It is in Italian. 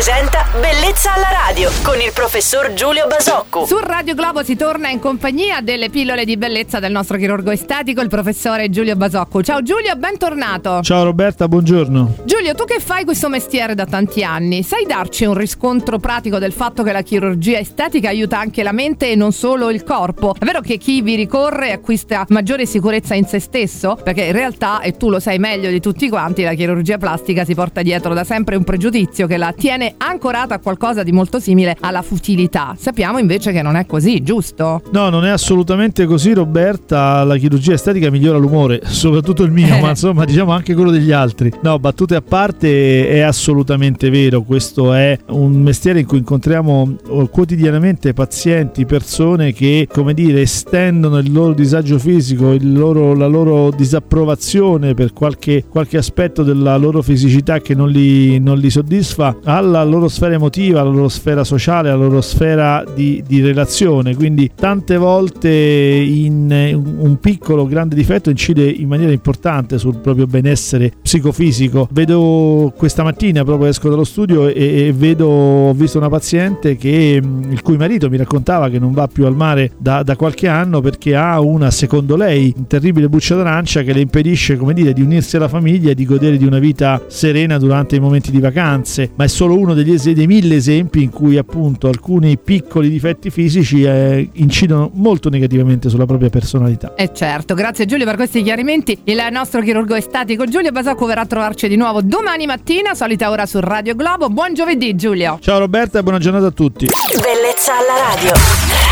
presenta Bellezza alla radio con il professor Giulio Basocco. Su Radio Globo si torna in compagnia delle pillole di bellezza del nostro chirurgo estetico, il professore Giulio Basocco. Ciao Giulio, bentornato. Ciao Roberta, buongiorno. Giulio, tu che fai questo mestiere da tanti anni, sai darci un riscontro pratico del fatto che la chirurgia estetica aiuta anche la mente e non solo il corpo? È vero che chi vi ricorre acquista maggiore sicurezza in se stesso? Perché in realtà, e tu lo sai meglio di tutti quanti, la chirurgia plastica si porta dietro da sempre un pregiudizio che la tiene ancorata a qualcosa di molto simile alla futilità. Sappiamo invece che non è così, giusto? No, non è assolutamente così Roberta, la chirurgia estetica migliora l'umore, soprattutto il mio, ma insomma diciamo anche quello degli altri. No, battute a parte è assolutamente vero, questo è un mestiere in cui incontriamo quotidianamente pazienti, persone che come dire estendono il loro disagio fisico, il loro, la loro disapprovazione per qualche, qualche aspetto della loro fisicità che non li, non li soddisfa alla loro sfera emotiva, alla loro sfera sociale, alla loro sfera di, di relazione. Quindi tante volte in un piccolo grande difetto incide in maniera importante sul proprio benessere psicofisico. Vedo questa mattina proprio esco dallo studio e, e vedo, ho visto una paziente che, il cui marito mi raccontava che non va più al mare da, da qualche anno perché ha una, secondo lei, terribile buccia d'arancia che le impedisce, come dire, di unirsi alla famiglia e di godere di una vita serena durante i momenti di vacanze. Ma è solo uno degli, dei mille esempi in cui appunto alcuni piccoli difetti fisici eh, incidono molto negativamente sulla propria personalità. E eh certo, grazie Giulio per questi chiarimenti. Il nostro chirurgo estatico Giulio Basocco verrà a trovarci di nuovo domani mattina, solita ora su Radio Globo. Buon giovedì Giulio. Ciao Roberta e buona giornata a tutti. Bellezza alla radio.